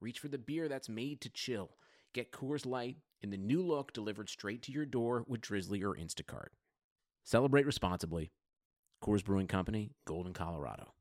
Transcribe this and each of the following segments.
reach for the beer that's made to chill. Get Coors Light in the new look delivered straight to your door with Drizzly or Instacart. Celebrate responsibly. Coors Brewing Company, Golden, Colorado.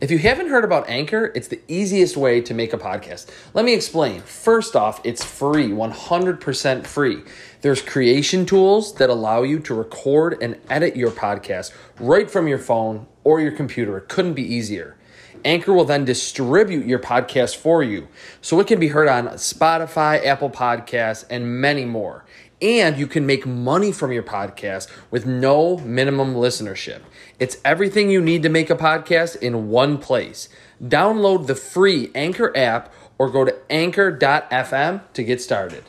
If you haven't heard about Anchor, it's the easiest way to make a podcast. Let me explain. First off, it's free, 100% free. There's creation tools that allow you to record and edit your podcast right from your phone or your computer. It couldn't be easier. Anchor will then distribute your podcast for you so it can be heard on Spotify, Apple Podcasts, and many more. And you can make money from your podcast with no minimum listenership. It's everything you need to make a podcast in one place. Download the free Anchor app or go to anchor.fm to get started.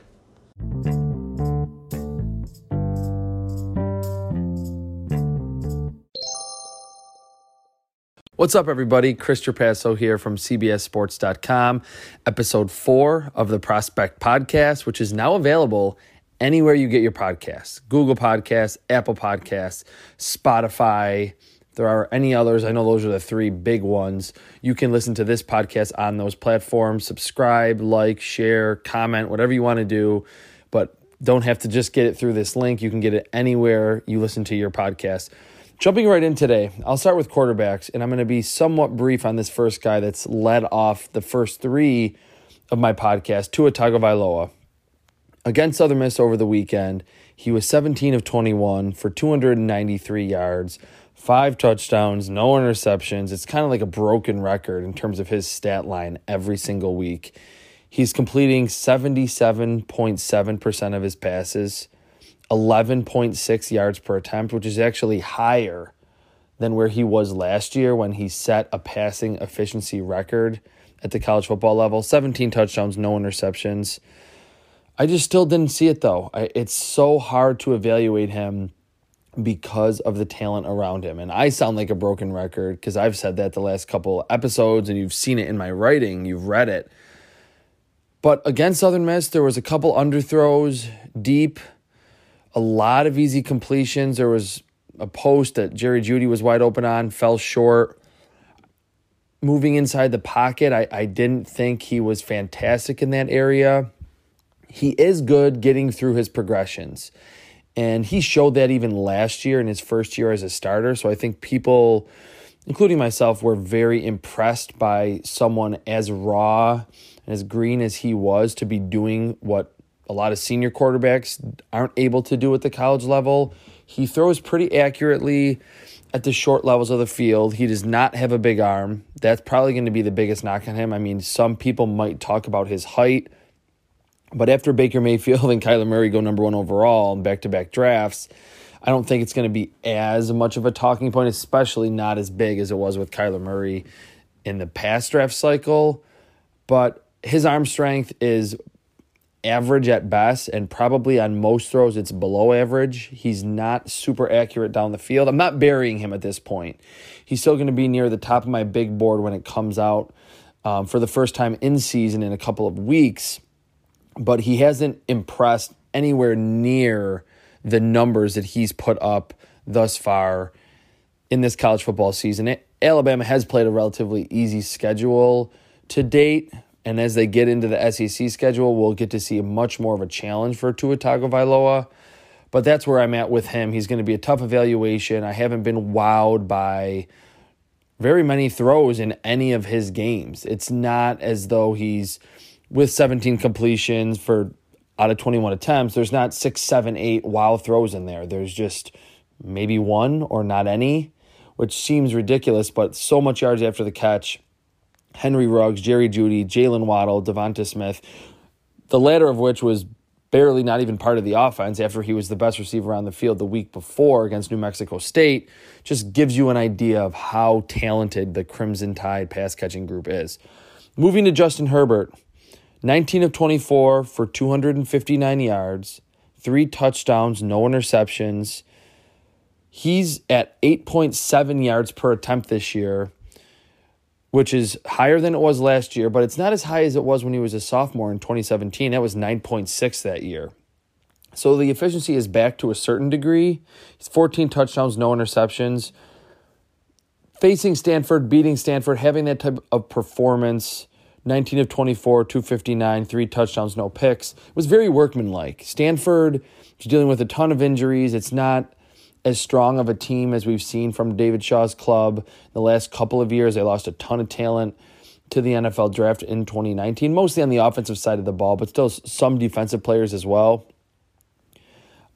What's up, everybody? Chris Trapasso here from CBSSports.com, episode four of the Prospect Podcast, which is now available anywhere you get your podcasts Google Podcasts, Apple Podcasts, Spotify. There are any others. I know those are the three big ones. You can listen to this podcast on those platforms. Subscribe, like, share, comment, whatever you want to do. But don't have to just get it through this link. You can get it anywhere you listen to your podcast. Jumping right in today, I'll start with quarterbacks, and I'm going to be somewhat brief on this first guy that's led off the first three of my podcast, Tua Tagovailoa. Against Southern Miss over the weekend, he was 17 of 21 for 293 yards, five touchdowns, no interceptions. It's kind of like a broken record in terms of his stat line every single week. He's completing 77.7% of his passes 11.6 yards per attempt, which is actually higher than where he was last year when he set a passing efficiency record at the college football level 17 touchdowns, no interceptions. I just still didn't see it though. I, it's so hard to evaluate him because of the talent around him. And I sound like a broken record because I've said that the last couple episodes and you've seen it in my writing, you've read it. But against Southern Miss, there was a couple underthrows deep a lot of easy completions. There was a post that Jerry Jeudy was wide open on, fell short. Moving inside the pocket, I, I didn't think he was fantastic in that area. He is good getting through his progressions. And he showed that even last year in his first year as a starter. So I think people, including myself, were very impressed by someone as raw and as green as he was to be doing what a lot of senior quarterbacks aren't able to do at the college level. He throws pretty accurately at the short levels of the field. He does not have a big arm. That's probably going to be the biggest knock on him. I mean, some people might talk about his height, but after Baker Mayfield and Kyler Murray go number one overall in back to back drafts, I don't think it's going to be as much of a talking point, especially not as big as it was with Kyler Murray in the past draft cycle. But his arm strength is average at best, and probably on most throws, it's below average. He's not super accurate down the field. I'm not burying him at this point. He's still going to be near the top of my big board when it comes out um, for the first time in season in a couple of weeks, but he hasn't impressed anywhere near the numbers that he's put up thus far in this college football season. Alabama has played a relatively easy schedule to date. And as they get into the SEC schedule, we'll get to see much more of a challenge for Tua Tagovailoa. But that's where I'm at with him. He's going to be a tough evaluation. I haven't been wowed by very many throws in any of his games. It's not as though he's with 17 completions for out of 21 attempts. There's not six, seven, eight wow throws in there. There's just maybe one or not any, which seems ridiculous, but so much yards after the catch Henry Ruggs, Jerry Jeudy, Jalen Waddle, Devonta Smith, the latter of which was barely not even part of the offense after he was the best receiver on the field the week before against New Mexico State, just gives you an idea of how talented the Crimson Tide pass catching group is. Moving to Justin Herbert, 19 of 24 for 259 yards, three touchdowns, no interceptions. He's at 8.7 yards per attempt this year, which is higher than it was last year, but it's not as high as it was when he was a sophomore in 2017. That was 9.6 that year. So the efficiency is back to a certain degree. He's 14 touchdowns, no interceptions. Facing Stanford, beating Stanford, having that type of performance, 19 of 24, 259, three touchdowns, no picks, was very workmanlike. Stanford is dealing with a ton of injuries. It's not as strong of a team as we've seen from David Shaw's club the last couple of years. They lost a ton of talent to the NFL draft in 2019, mostly on the offensive side of the ball, but still some defensive players as well.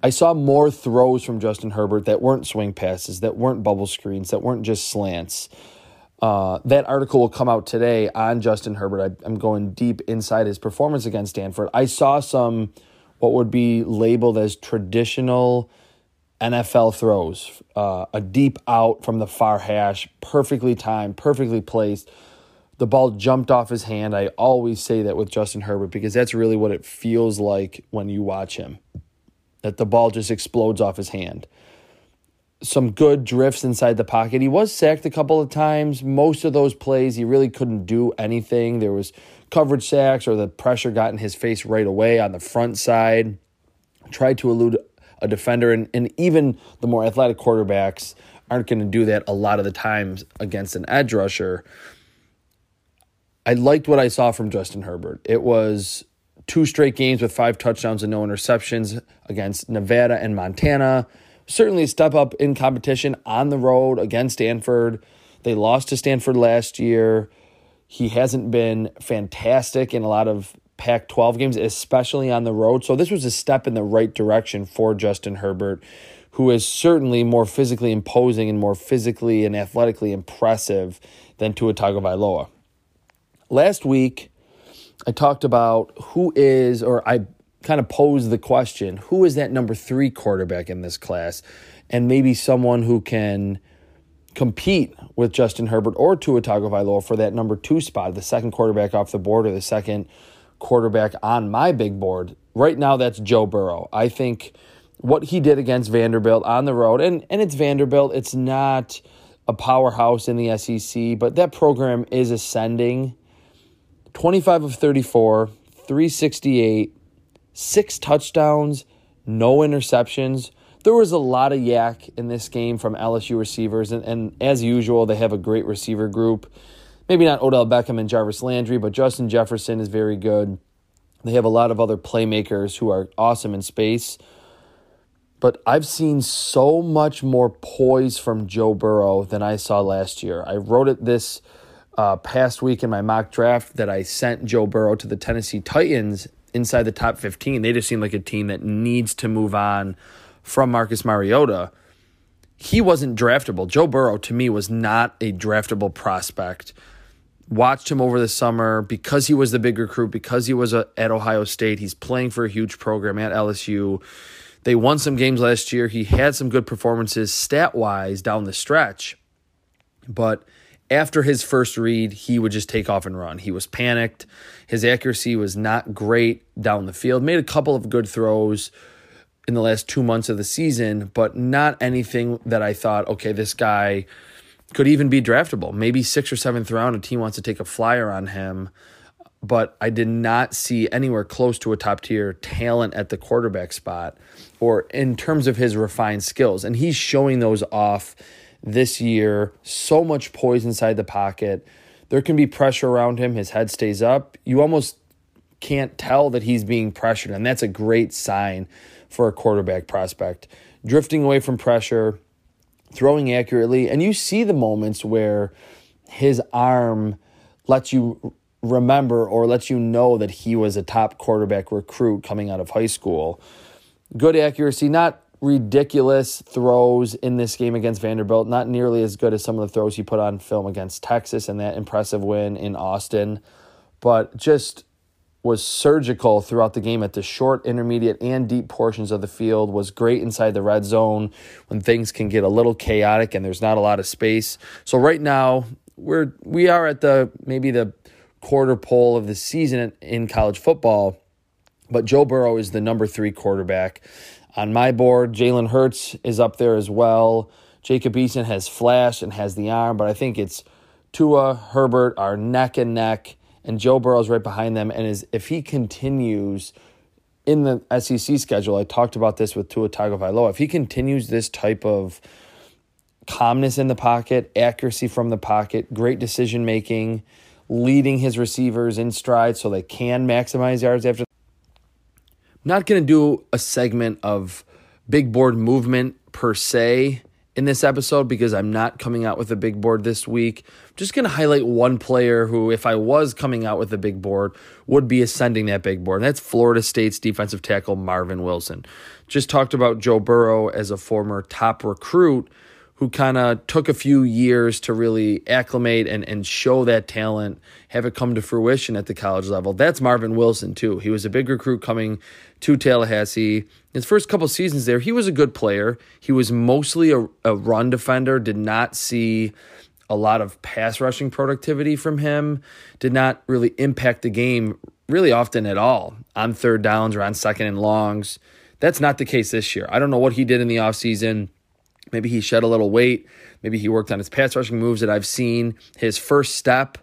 I saw more throws from Justin Herbert that weren't swing passes, that weren't bubble screens, that weren't just slants. Uh, that article will come out today on Justin Herbert. I, am going deep inside his performance against Stanford. I saw some what would be labeled as traditional NFL throws, uh, a deep out from the far hash, perfectly timed, perfectly placed. The ball jumped off his hand. I always say that with Justin Herbert because that's really what it feels like when you watch him that the ball just explodes off his hand. Some good drifts inside the pocket. He was sacked a couple of times. Most of those plays, he really couldn't do anything. There was coverage sacks or the pressure got in his face right away on the front side. Tried to elude a defender, and, and even the more athletic quarterbacks aren't going to do that a lot of the times against an edge rusher. I liked what I saw from Justin Herbert. It was two straight games with five touchdowns and no interceptions against Nevada and Montana. Certainly a step up in competition on the road against Stanford. They lost to Stanford last year. He hasn't been fantastic in a lot of Pac 12 games, especially on the road. So this was a step in the right direction for Justin Herbert, who is certainly more physically imposing and more physically and athletically impressive than Tua Tagovailoa. Last week, I talked about who is, or I kind of posed the question who is that number three quarterback in this class? And maybe someone who can compete with Justin Herbert or Tua Tagovailoa for that number two spot, the second quarterback off the board or the second quarterback on my big board. Right now, that's Joe Burrow. I think what he did against Vanderbilt on the road, and, and it's Vanderbilt, it's not a powerhouse in the SEC, but that program is ascending 25 of 34, 368, six touchdowns, no interceptions. There was a lot of YAC in this game from LSU receivers, and, and as usual, they have a great receiver group. Maybe not Odell Beckham and Jarvis Landry, but Justin Jefferson is very good. They have a lot of other playmakers who are awesome in space. But I've seen so much more poise from Joe Burrow than I saw last year. I wrote it this uh, past week in my mock draft that I sent Joe Burrow to the Tennessee Titans inside the top 15. They just seem like a team that needs to move on from Marcus Mariota. He wasn't draftable. Joe Burrow, to me, was not a draftable prospect. Watched him over the summer because he was the big recruit, because he was a, at Ohio State. He's playing for a huge program at LSU. They won some games last year. He had some good performances stat wise down the stretch, but after his first read, he would just take off and run. He was panicked. His accuracy was not great down the field. Made a couple of good throws in the last two months of the season, but not anything that I thought, okay, this guy could even be draftable. Maybe sixth or seventh round, a team wants to take a flyer on him. But I did not see anywhere close to a top tier talent at the quarterback spot or in terms of his refined skills. And he's showing those off this year. So much poise inside the pocket. There can be pressure around him. His head stays up. You almost can't tell that he's being pressured, and that's a great sign for a quarterback prospect. Drifting away from pressure, throwing accurately, and you see the moments where his arm lets you remember or lets you know that he was a top quarterback recruit coming out of high school. Good accuracy, not ridiculous throws in this game against Vanderbilt. Not nearly as good as some of the throws he put on film against Texas and that impressive win in Austin, but just was surgical throughout the game at the short, intermediate, and deep portions of the field. Was great inside the red zone when things can get a little chaotic and there's not a lot of space. So right now we're we are at the maybe the quarter pole of the season in college football. But Joe Burrow is the number three quarterback. On my board, Jalen Hurts is up there as well. Jacob Eason has flash and has the arm, but I think it's Tua, Herbert are neck and neck, and Joe Burrow's right behind them. And is if he continues in the SEC schedule, I talked about this with Tua Tagovailoa. If he continues this type of calmness in the pocket, accuracy from the pocket, great decision making, leading his receivers in stride so they can maximize yards after. I'm not going to do a segment of big board movement per se in this episode because I'm not coming out with a big board this week. I'm just going to highlight one player who, if I was coming out with a big board, would be ascending that big board. And that's Florida State's defensive tackle, Marvin Wilson. Just talked about Joe Burrow as a former top recruit who kind of took a few years to really acclimate and, and show that talent, have it come to fruition at the college level. That's Marvin Wilson, too. He was a big recruit coming to Tallahassee. His first couple seasons there, he was a good player. He was mostly a, a run defender, did not see a lot of pass rushing productivity from him, did not really impact the game really often at all on third downs or on second and longs. That's not the case this year. I don't know what he did in the offseason Maybe he shed a little weight. Maybe he worked on his pass rushing moves that I've seen. His first step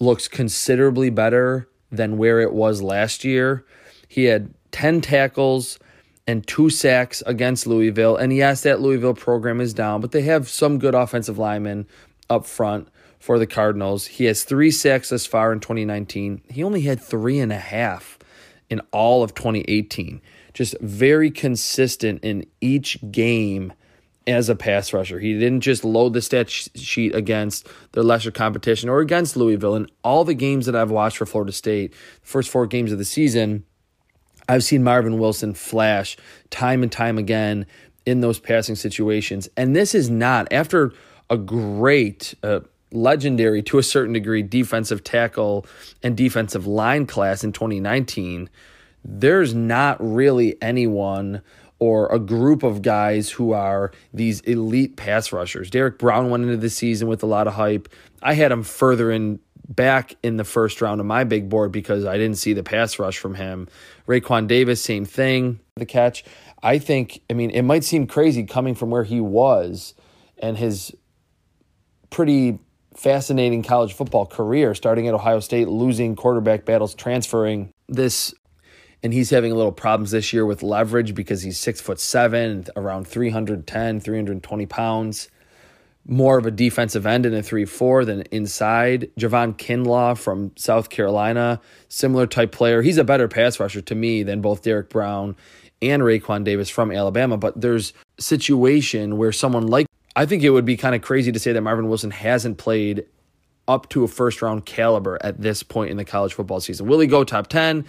looks considerably better than where it was last year. He had 10 tackles and two sacks against Louisville. And yes, that Louisville program is down, but they have some good offensive linemen up front for the Cardinals. He has three sacks thus far in 2019. He only had three and a half in all of 2018. Just very consistent in each game as a pass rusher. He didn't just load the stat sheet against the lesser competition or against Louisville. In all the games that I've watched for Florida State, the first four games of the season, I've seen Marvin Wilson flash time and time again in those passing situations. And this is not, after a great, uh, legendary to a certain degree defensive tackle and defensive line class in 2019, there's not really anyone or a group of guys who are these elite pass rushers. Derrick Brown went into the season with a lot of hype. I had him further in back in the first round of my big board because I didn't see the pass rush from him. Raekwon Davis, same thing, the catch. I think, I mean, it might seem crazy coming from where he was and his pretty fascinating college football career, starting at Ohio State, losing quarterback battles, transferring this and he's having a little problems this year with leverage because he's six foot seven, around 310, 320 pounds. More of a defensive end in a 3 4 than inside. Javon Kinlaw from South Carolina, similar type player. He's a better pass rusher to me than both Derrick Brown and Raekwon Davis from Alabama. But there's situation where someone like I think it would be kind of crazy to say that Marvin Wilson hasn't played up to a first round caliber at this point in the college football season. Will he go top 10?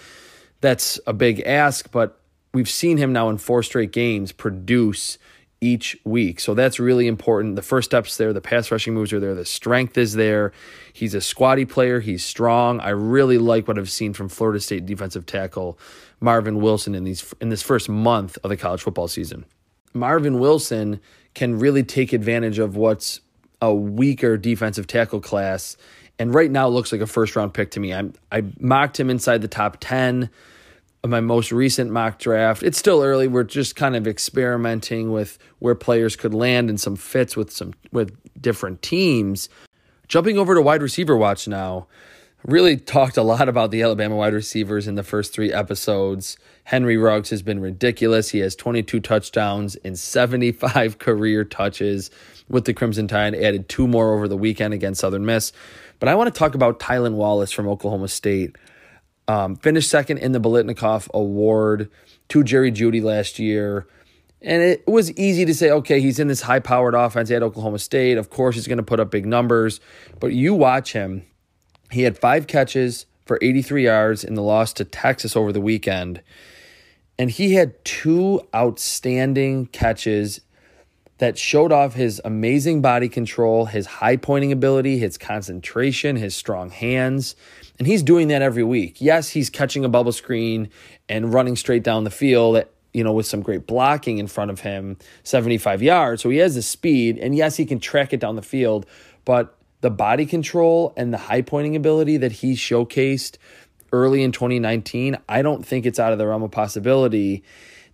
That's a big ask, but we've seen him now in four straight games produce each week. So that's really important. The first steps there, the pass rushing moves are there, the strength is there. He's a squatty player, he's strong. I really like what I've seen from Florida State defensive tackle Marvin Wilson in these in this first month of the college football season. Marvin Wilson can really take advantage of what's a weaker defensive tackle class and right now looks like a first round pick to me. I I mocked him inside the top 10 of my most recent mock draft. It's still early. We're just kind of experimenting with where players could land and some fits with some with different teams. Jumping over to wide receiver watch now. Really talked a lot about the Alabama wide receivers in the first three episodes. Henry Ruggs has been ridiculous. He has 22 touchdowns and 75 career touches with the Crimson Tide, added two more over the weekend against Southern Miss. But I want to talk about Tylan Wallace from Oklahoma State. Um, finished second in the Biletnikoff Award to Jerry Jeudy last year. And it was easy to say, okay, he's in this high powered offense at Oklahoma State. Of course, he's going to put up big numbers. But you watch him. He had five catches for 83 yards in the loss to Texas over the weekend. And he had two outstanding catches that showed off his amazing body control, his high pointing ability, his concentration, his strong hands. And he's doing that every week. Yes, he's catching a bubble screen and running straight down the field, you know, with some great blocking in front of him, 75 yards. So he has the speed. And yes, he can track it down the field. But the body control and the high pointing ability that he showcased early in 2019, I don't think it's out of the realm of possibility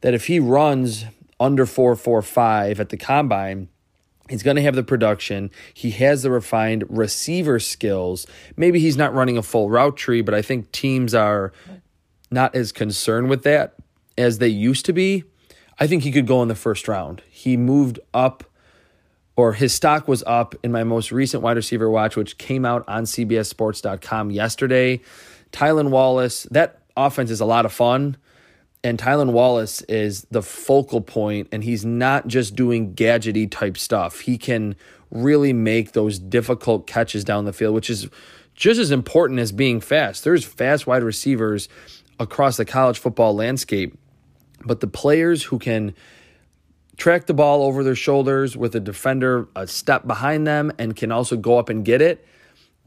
that if he runs under 445 at the combine, He's going to have the production. He has the refined receiver skills. Maybe he's not running a full route tree, but I think teams are not as concerned with that as they used to be. I think he could go in the first round. He moved up, or his stock was up in my most recent wide receiver watch, which came out on CBSSports.com yesterday. Tylan Wallace, that offense is a lot of fun. And Tylan Wallace is the focal point, and he's not just doing gadgety type stuff. He can really make those difficult catches down the field, which is just as important as being fast. There's fast wide receivers across the college football landscape, but the players who can track the ball over their shoulders with a defender a step behind them and can also go up and get it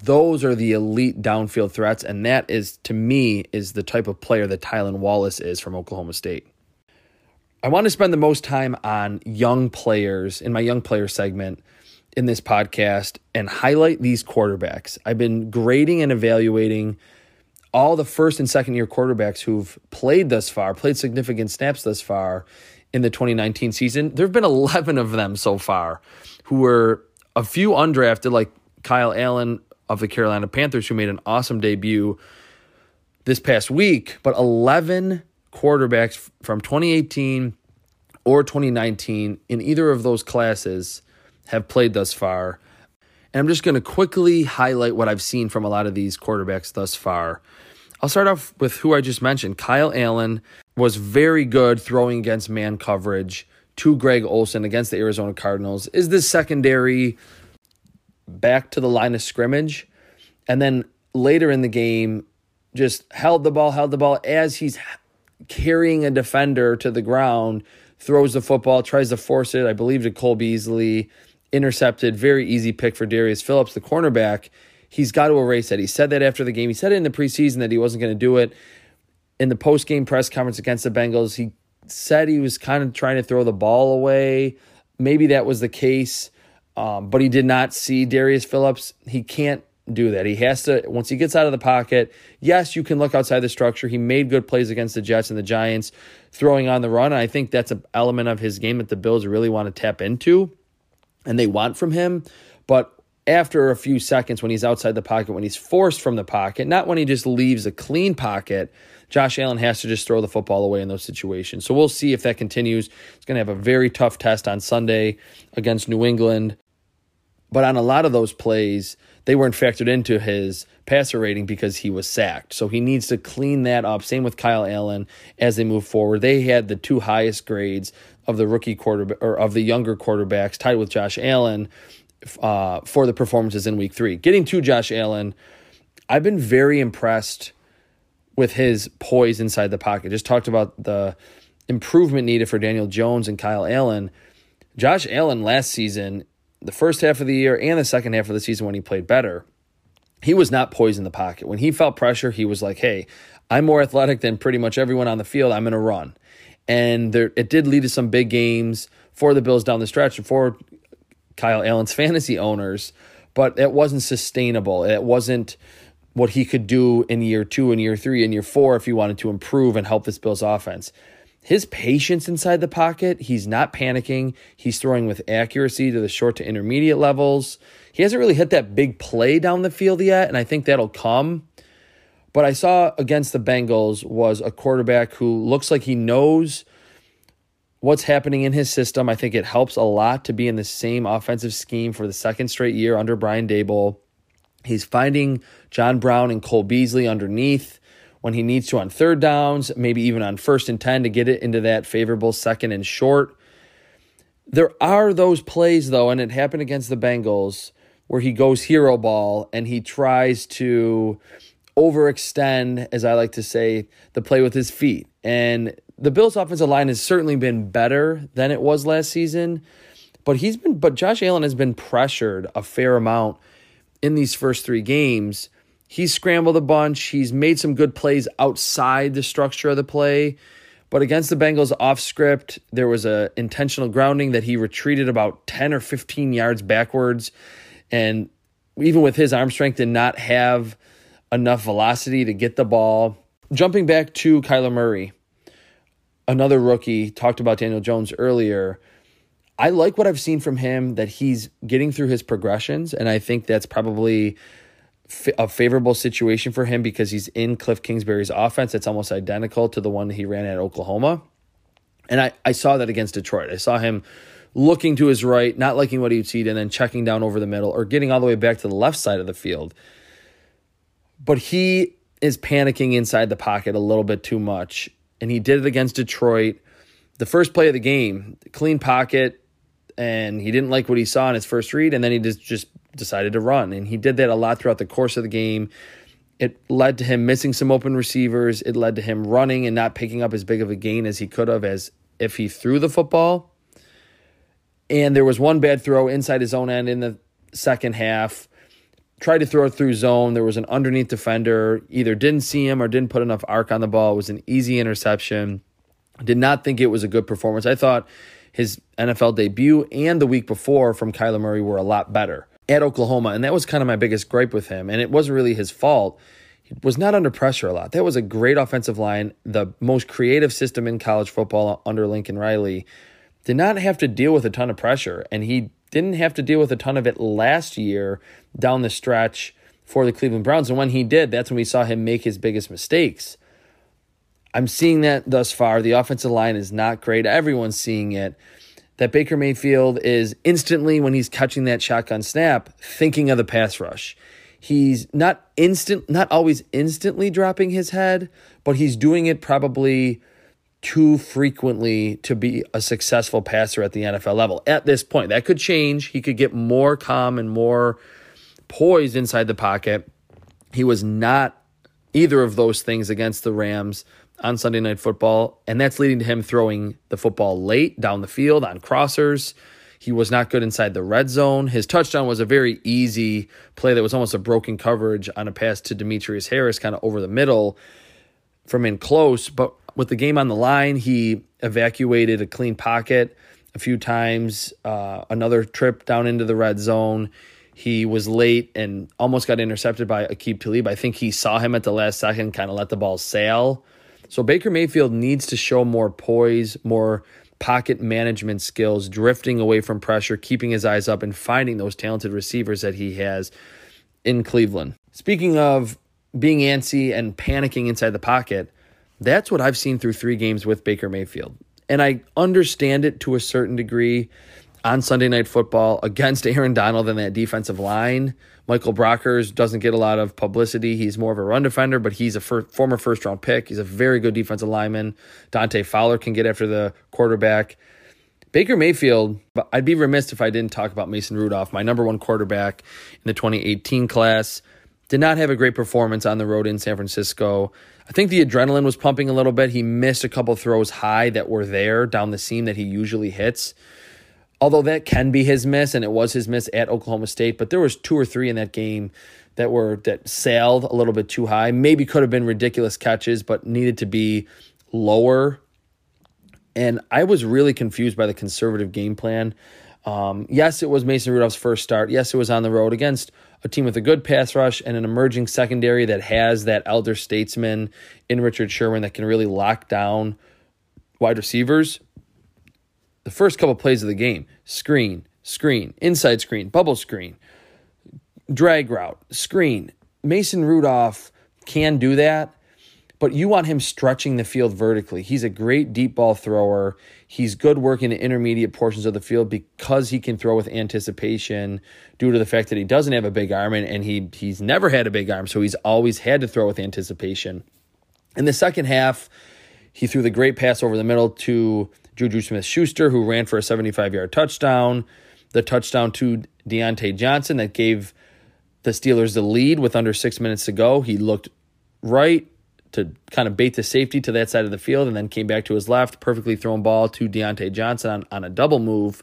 those are the elite downfield threats, and that is to me is the type of player that Tylan Wallace is from Oklahoma State. I want to spend the most time on young players in my young player segment in this podcast and highlight these quarterbacks. I've been grading and evaluating all the first and second year quarterbacks who've played thus far, played significant snaps thus far in the 2019 season. There have been 11 of them so far who were a few undrafted, like Kyle Allen, of the Carolina Panthers, who made an awesome debut this past week, but 11 quarterbacks from 2018 or 2019 in either of those classes have played thus far. And I'm just going to quickly highlight what I've seen from a lot of these quarterbacks thus far. I'll start off with who I just mentioned. Kyle Allen was very good throwing against man coverage to Greg Olsen against the Arizona Cardinals. Is this secondary back to the line of scrimmage, and then later in the game, just held the ball, held the ball as he's carrying a defender to the ground, throws the football, tries to force it, I believe, to Cole Beasley, intercepted. Very easy pick for Darius Phillips, the cornerback. He's got to erase that. He said that after the game. He said it in the preseason that he wasn't going to do it. In the post game press conference against the Bengals, he said he was kind of trying to throw the ball away. Maybe that was the case. Um, but he did not see Darius Phillips. He can't do that. He has to, once he gets out of the pocket, yes, you can look outside the structure. He made good plays against the Jets and the Giants, throwing on the run. And I think that's an element of his game that the Bills really want to tap into and they want from him. But after a few seconds, when he's outside the pocket, when he's forced from the pocket, not when he just leaves a clean pocket, Josh Allen has to just throw the football away in those situations. So we'll see if that continues. He's going to have a very tough test on Sunday against New England. But on a lot of those plays, they weren't factored into his passer rating because he was sacked. So he needs to clean that up. Same with Kyle Allen as they move forward. They had the two highest grades of the rookie quarterback or of the younger quarterbacks, tied with Josh Allen uh, for the performances in Week Three. Getting to Josh Allen, I've been very impressed with his poise inside the pocket. Just talked about the improvement needed for Daniel Jones and Kyle Allen. Josh Allen last season the first half of the year and the second half of the season when he played better, he was not poised in the pocket. When he felt pressure, he was like, hey, I'm more athletic than pretty much everyone on the field. I'm going to run. And there, it did lead to some big games for the Bills down the stretch and for Kyle Allen's fantasy owners, but it wasn't sustainable. It wasn't what he could do in year two and year three and year four if he wanted to improve and help this Bills offense his patience inside the pocket, he's not panicking. He's throwing with accuracy to the short to intermediate levels. He hasn't really hit that big play down the field yet, and I think that'll come. But I saw against the Bengals was a quarterback who looks like he knows what's happening in his system. I think it helps a lot to be in the same offensive scheme for the second straight year under Brian Daboll. He's finding John Brown and Cole Beasley underneath when he needs to on third downs, maybe even on first and 10 to get it into that favorable second and short. There are those plays, though, and it happened against the Bengals where he goes hero ball and he tries to overextend, as I like to say, the play with his feet. And the Bills' offensive line has certainly been better than it was last season, but he's been, but Josh Allen has been pressured a fair amount in these first three games he's scrambled a bunch. He's made some good plays outside the structure of the play. But against the Bengals off script, there was a intentional grounding that he retreated about 10 or 15 yards backwards. And even with his arm strength, did not have enough velocity to get the ball. Jumping back to Kyler Murray, another rookie, talked about Daniel Jones earlier. I like what I've seen from him that he's getting through his progressions, and I think that's probably a favorable situation for him because he's in Cliff Kingsbury's offense. It's almost identical to the one he ran at Oklahoma. And I, I saw that against Detroit. I saw him looking to his right, not liking what he'd see, and then checking down over the middle or getting all the way back to the left side of the field. But he is panicking inside the pocket a little bit too much. And he did it against Detroit. The first play of the game, clean pocket, and he didn't like what he saw in his first read, and then he just, just decided to run. And he did that a lot throughout the course of the game. It led to him missing some open receivers. It led to him running and not picking up as big of a gain as he could have as if he threw the football. And there was one bad throw inside his own end in the second half. Tried to throw it through zone. There was an underneath defender, either didn't see him or didn't put enough arc on the ball. It was an easy interception. Did not think it was a good performance. I thought his NFL debut and the week before from Kyler Murray were a lot better at Oklahoma. And that was kind of my biggest gripe with him. And it wasn't really his fault. He was not under pressure a lot. That was a great offensive line, the most creative system in college football under Lincoln Riley. Did not have to deal with a ton of pressure. And he didn't have to deal with a ton of it last year down the stretch for the Cleveland Browns. And when he did, that's when we saw him make his biggest mistakes. I'm seeing that thus far. The offensive line is not great. Everyone's seeing it that Baker Mayfield is instantly, when he's catching that shotgun snap, thinking of the pass rush. He's not instant, not always instantly dropping his head, but he's doing it probably too frequently to be a successful passer at the NFL level. At this point, that could change. He could get more calm and more poised inside the pocket. He was not either of those things against the Rams on Sunday Night Football, and that's leading to him throwing the football late down the field on crossers. He was not good inside the red zone. His touchdown was a very easy play that was almost a broken coverage on a pass to Demetrius Harris, kind of over the middle from in close. But with the game on the line, he evacuated a clean pocket a few times, uh, another trip down into the red zone. He was late and almost got intercepted by Aqib Talib. I think he saw him at the last second, kind of let the ball sail so Baker Mayfield needs to show more poise, more pocket management skills, drifting away from pressure, keeping his eyes up, and finding those talented receivers that he has in Cleveland. Speaking of being antsy and panicking inside the pocket, that's what I've seen through three games with Baker Mayfield. And I understand it to a certain degree on Sunday Night Football against Aaron Donald and that defensive line. Michael Brockers doesn't get a lot of publicity. He's more of a run defender, but he's a former first round pick. He's a very good defensive lineman. Dante Fowler can get after the quarterback. Baker Mayfield, I'd be remiss if I didn't talk about Mason Rudolph, my number one quarterback in the 2018 class. Did not have a great performance on the road in San Francisco. I think the adrenaline was pumping a little bit. He missed a couple throws high that were there down the seam that he usually hits although that can be his miss, and it was his miss at Oklahoma State, but there was two or three in that game that were that sailed a little bit too high. Maybe could have been ridiculous catches, but needed to be lower. And I was really confused by the conservative game plan. Um, yes, it was Mason Rudolph's first start. Yes, it was on the road against a team with a good pass rush and an emerging secondary that has that elder statesman in Richard Sherman that can really lock down wide receivers the first couple plays of the game screen, screen, inside screen, bubble screen, drag route, screen. Mason Rudolph can do that, but you want him stretching the field vertically. He's a great deep ball thrower. He's good working the intermediate portions of the field because he can throw with anticipation due to the fact that he doesn't have a big arm and, and he he's never had a big arm, so he's always had to throw with anticipation. In the second half, he threw the great pass over the middle to Juju Smith Schuster, who ran for a 75 yard touchdown, the touchdown to Diontae Johnson that gave the Steelers the lead with under six minutes to go. He looked right to kind of bait the safety to that side of the field and then came back to his left, perfectly thrown ball to Diontae Johnson on, on a double move.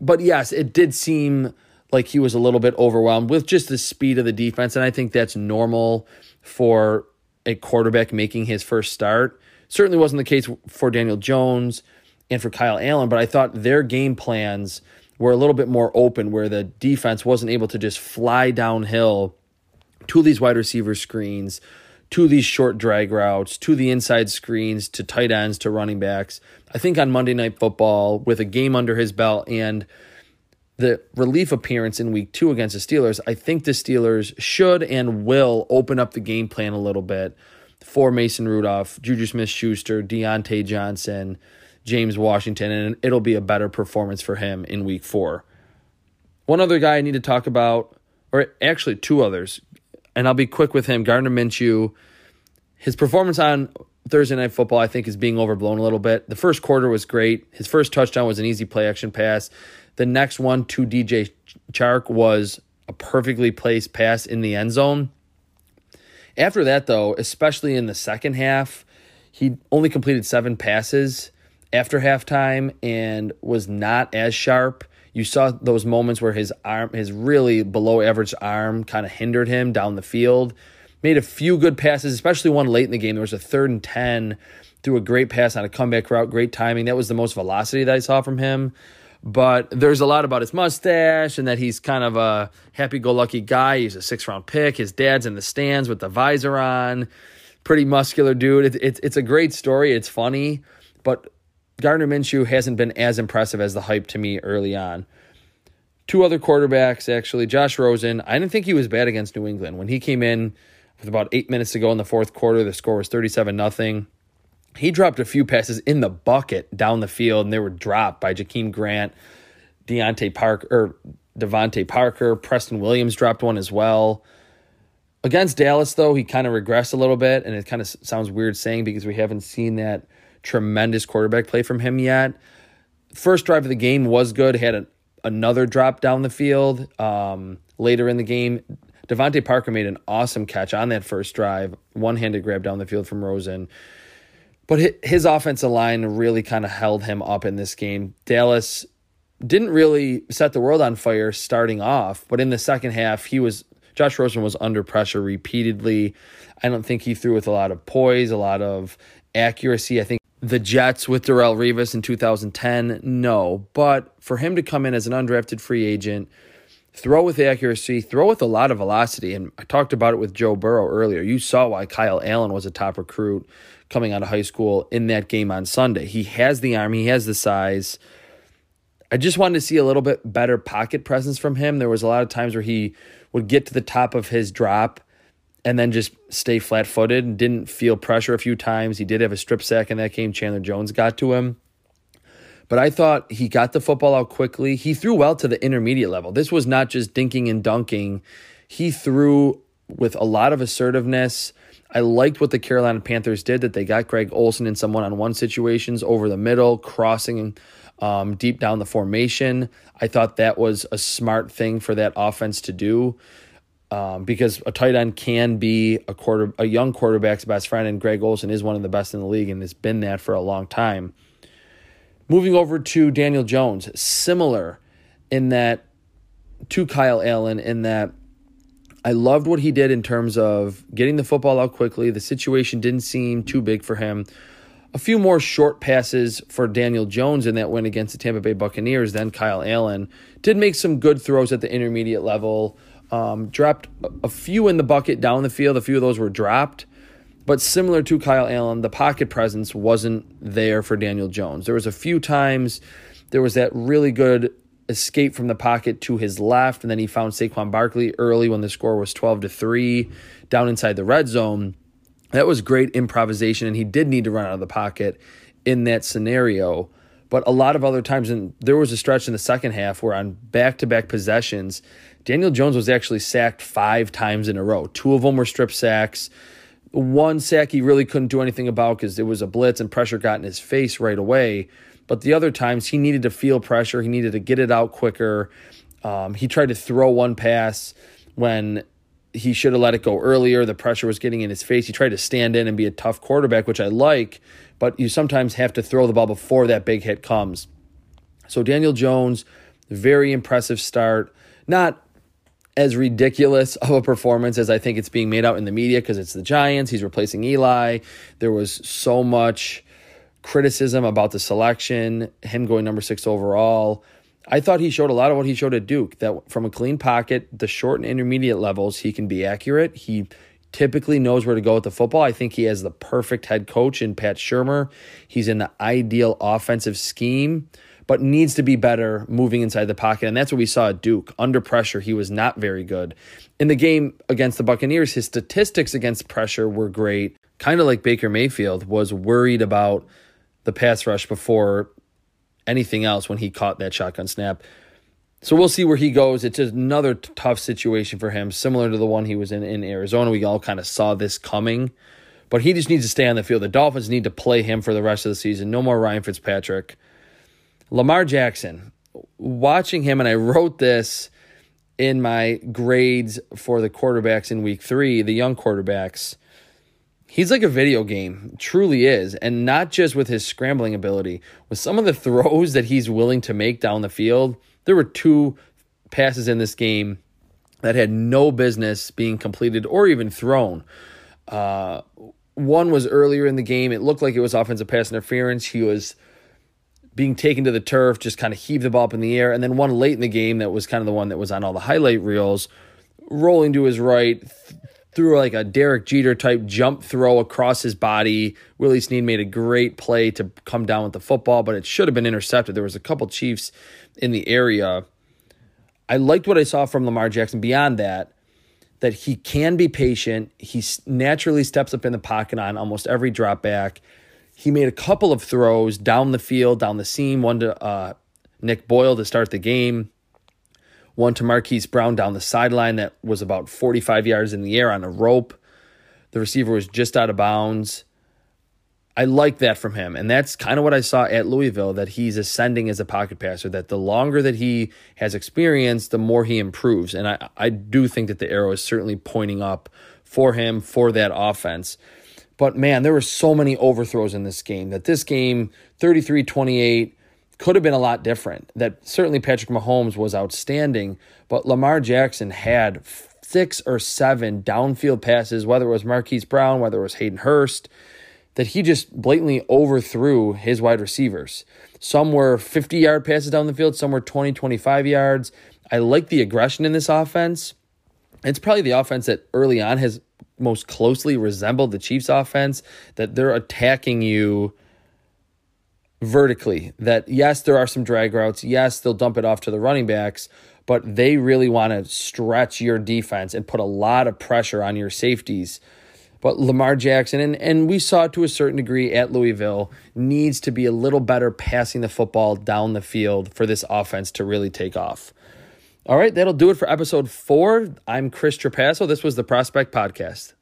But yes, it did seem like he was a little bit overwhelmed with just the speed of the defense. And I think that's normal for a quarterback making his first start. Certainly wasn't the case for Daniel Jones and for Kyle Allen, but I thought their game plans were a little bit more open, where the defense wasn't able to just fly downhill to these wide receiver screens, to these short drag routes, to the inside screens, to tight ends, to running backs. I think on Monday Night Football, with a game under his belt and the relief appearance in week two against the Steelers, I think the Steelers should and will open up the game plan a little bit for Mason Rudolph, Juju Smith Schuster, Diontae Johnson, James Washington, and it'll be a better performance for him in week four. One other guy I need to talk about, or actually two others, and I'll be quick with him Gardner Minshew. His performance on Thursday Night Football, I think, is being overblown a little bit. The first quarter was great. His first touchdown was an easy play action pass. The next one to DJ Chark was a perfectly placed pass in the end zone. After that, though, especially in the second half, he only completed seven passes after halftime and was not as sharp. You saw those moments where his arm, his really below average arm, kind of hindered him down the field. Made a few good passes, especially one late in the game. There was a third and 10, threw a great pass on a comeback route, great timing. That was the most velocity that I saw from him but there's a lot about his mustache and that he's kind of a happy-go-lucky guy. He's a six-round pick. His dad's in the stands with the visor on. Pretty muscular dude. It's it's it's a great story. It's funny, but Gardner Minshew hasn't been as impressive as the hype to me early on. Two other quarterbacks, actually. Josh Rosen, I didn't think he was bad against New England. When he came in with about eight minutes to go in the fourth quarter, the score was 37 nothing he dropped a few passes in the bucket down the field, and they were dropped by Jakeem Grant, Deontay Parker, or DeVante Parker. Preston Williams dropped one as well. Against Dallas, though, he kind of regressed a little bit, and it kind of sounds weird saying because we haven't seen that tremendous quarterback play from him yet. First drive of the game was good. Had another drop down the field um, later in the game. DeVante Parker made an awesome catch on that first drive, one handed grab down the field from Rosen. But his offensive line really kind of held him up in this game. Dallas didn't really set the world on fire starting off, but in the second half, he was Josh Rosen was under pressure repeatedly. I don't think he threw with a lot of poise, a lot of accuracy. I think the Jets with Darrelle Revis in 2010, no. But for him to come in as an undrafted free agent, throw with accuracy, throw with a lot of velocity, and I talked about it with Joe Burrow earlier. You saw why Kyle Allen was a top recruit coming out of high school in that game on Sunday. He has the arm, he has the size. I just wanted to see a little bit better pocket presence from him. There was a lot of times where he would get to the top of his drop and then just stay flat footed and didn't feel pressure a few times. He did have a strip sack in that game. Chandler Jones got to him. But I thought he got the football out quickly. He threw well to the intermediate level. This was not just dinking and dunking. He threw with a lot of assertiveness. I liked what the Carolina Panthers did that they got Greg Olsen in some one on one situations over the middle, crossing um, deep down the formation. I thought that was a smart thing for that offense to do. Um, because a tight end can be a quarter a young quarterback's best friend, and Greg Olsen is one of the best in the league and has been that for a long time. Moving over to Daniel Jones, similar in that to Kyle Allen in that I loved what he did in terms of getting the football out quickly. The situation didn't seem too big for him. A few more short passes for Daniel Jones in that win against the Tampa Bay Buccaneers Then Kyle Allen. Did make some good throws at the intermediate level. Um, dropped a few in the bucket down the field. A few of those were dropped. But similar to Kyle Allen, the pocket presence wasn't there for Daniel Jones. There was a few times there was that really good escape from the pocket to his left, and then he found Saquon Barkley early when the score was 12 to 3 down inside the red zone. That was great improvisation, and he did need to run out of the pocket in that scenario. But a lot of other times, and there was a stretch in the second half where on back to back possessions, Daniel Jones was actually sacked five times in a row. Two of them were strip sacks. One sack he really couldn't do anything about because it was a blitz and pressure got in his face right away. But the other times he needed to feel pressure, he needed to get it out quicker. Um, he tried to throw one pass when he should have let it go earlier. The pressure was getting in his face. He tried to stand in and be a tough quarterback, which I like, but you sometimes have to throw the ball before that big hit comes. So Daniel Jones, very impressive start. Not as ridiculous of a performance as I think it's being made out in the media because it's the Giants. He's replacing Eli. There was so much criticism about the selection, him going number six overall. I thought he showed a lot of what he showed at Duke that from a clean pocket, the short and intermediate levels, he can be accurate. He typically knows where to go with the football. I think he has the perfect head coach in Pat Shurmur. He's in the ideal offensive scheme, but needs to be better moving inside the pocket. And that's what we saw at Duke. Under pressure, he was not very good. In the game against the Buccaneers, his statistics against pressure were great. Kind of like Baker Mayfield was worried about the pass rush before anything else when he caught that shotgun snap. So we'll see where he goes. It's another t- tough situation for him, similar to the one he was in in Arizona. We all kind of saw this coming, but he just needs to stay on the field. The Dolphins need to play him for the rest of the season. No more Ryan Fitzpatrick. Lamar Jackson, watching him, and I wrote this in my grades for the quarterbacks in week three, the young quarterbacks. He's like a video game, truly is. And not just with his scrambling ability, with some of the throws that he's willing to make down the field there were two passes in this game that had no business being completed or even thrown. Uh, one was earlier in the game. It looked like it was offensive pass interference. He was being taken to the turf, just kind of heaved the ball up in the air. And then one late in the game that was kind of the one that was on all the highlight reels, rolling to his right, th- threw like a Derek Jeter type jump throw across his body. Willie Snead made a great play to come down with the football, but it should have been intercepted. There was a couple Chiefs in the area. I liked what I saw from Lamar Jackson beyond that, that he can be patient. He naturally steps up in the pocket on almost every drop back. He made a couple of throws down the field, down the seam, one to uh, Nick Boyle to start the game, one to Marquise Brown down the sideline that was about 45 yards in the air on a rope. The receiver was just out of bounds. I like that from him. And that's kind of what I saw at Louisville that he's ascending as a pocket passer, that the longer that he has experience, the more he improves. And I, I do think that the arrow is certainly pointing up for him for that offense. But man, there were so many overthrows in this game that this game, 33 28, could have been a lot different. That certainly Patrick Mahomes was outstanding, but Lamar Jackson had six or seven downfield passes, whether it was Marquise Brown, whether it was Hayden Hurst that he just blatantly overthrew his wide receivers. Some were 50 yard passes down the field, some were 20, 25 yards. I like the aggression in this offense. It's probably the offense that early on has most closely resembled the Chiefs offense, that they're attacking you vertically. That, yes, there are some drag routes. Yes, they'll dump it off to the running backs, but they really want to stretch your defense and put a lot of pressure on your safeties but Lamar Jackson, and, and we saw to a certain degree at Louisville, needs to be a little better passing the football down the field for this offense to really take off. All right, that'll do it for episode four. I'm Chris Trapasso. This was the Prospect Podcast.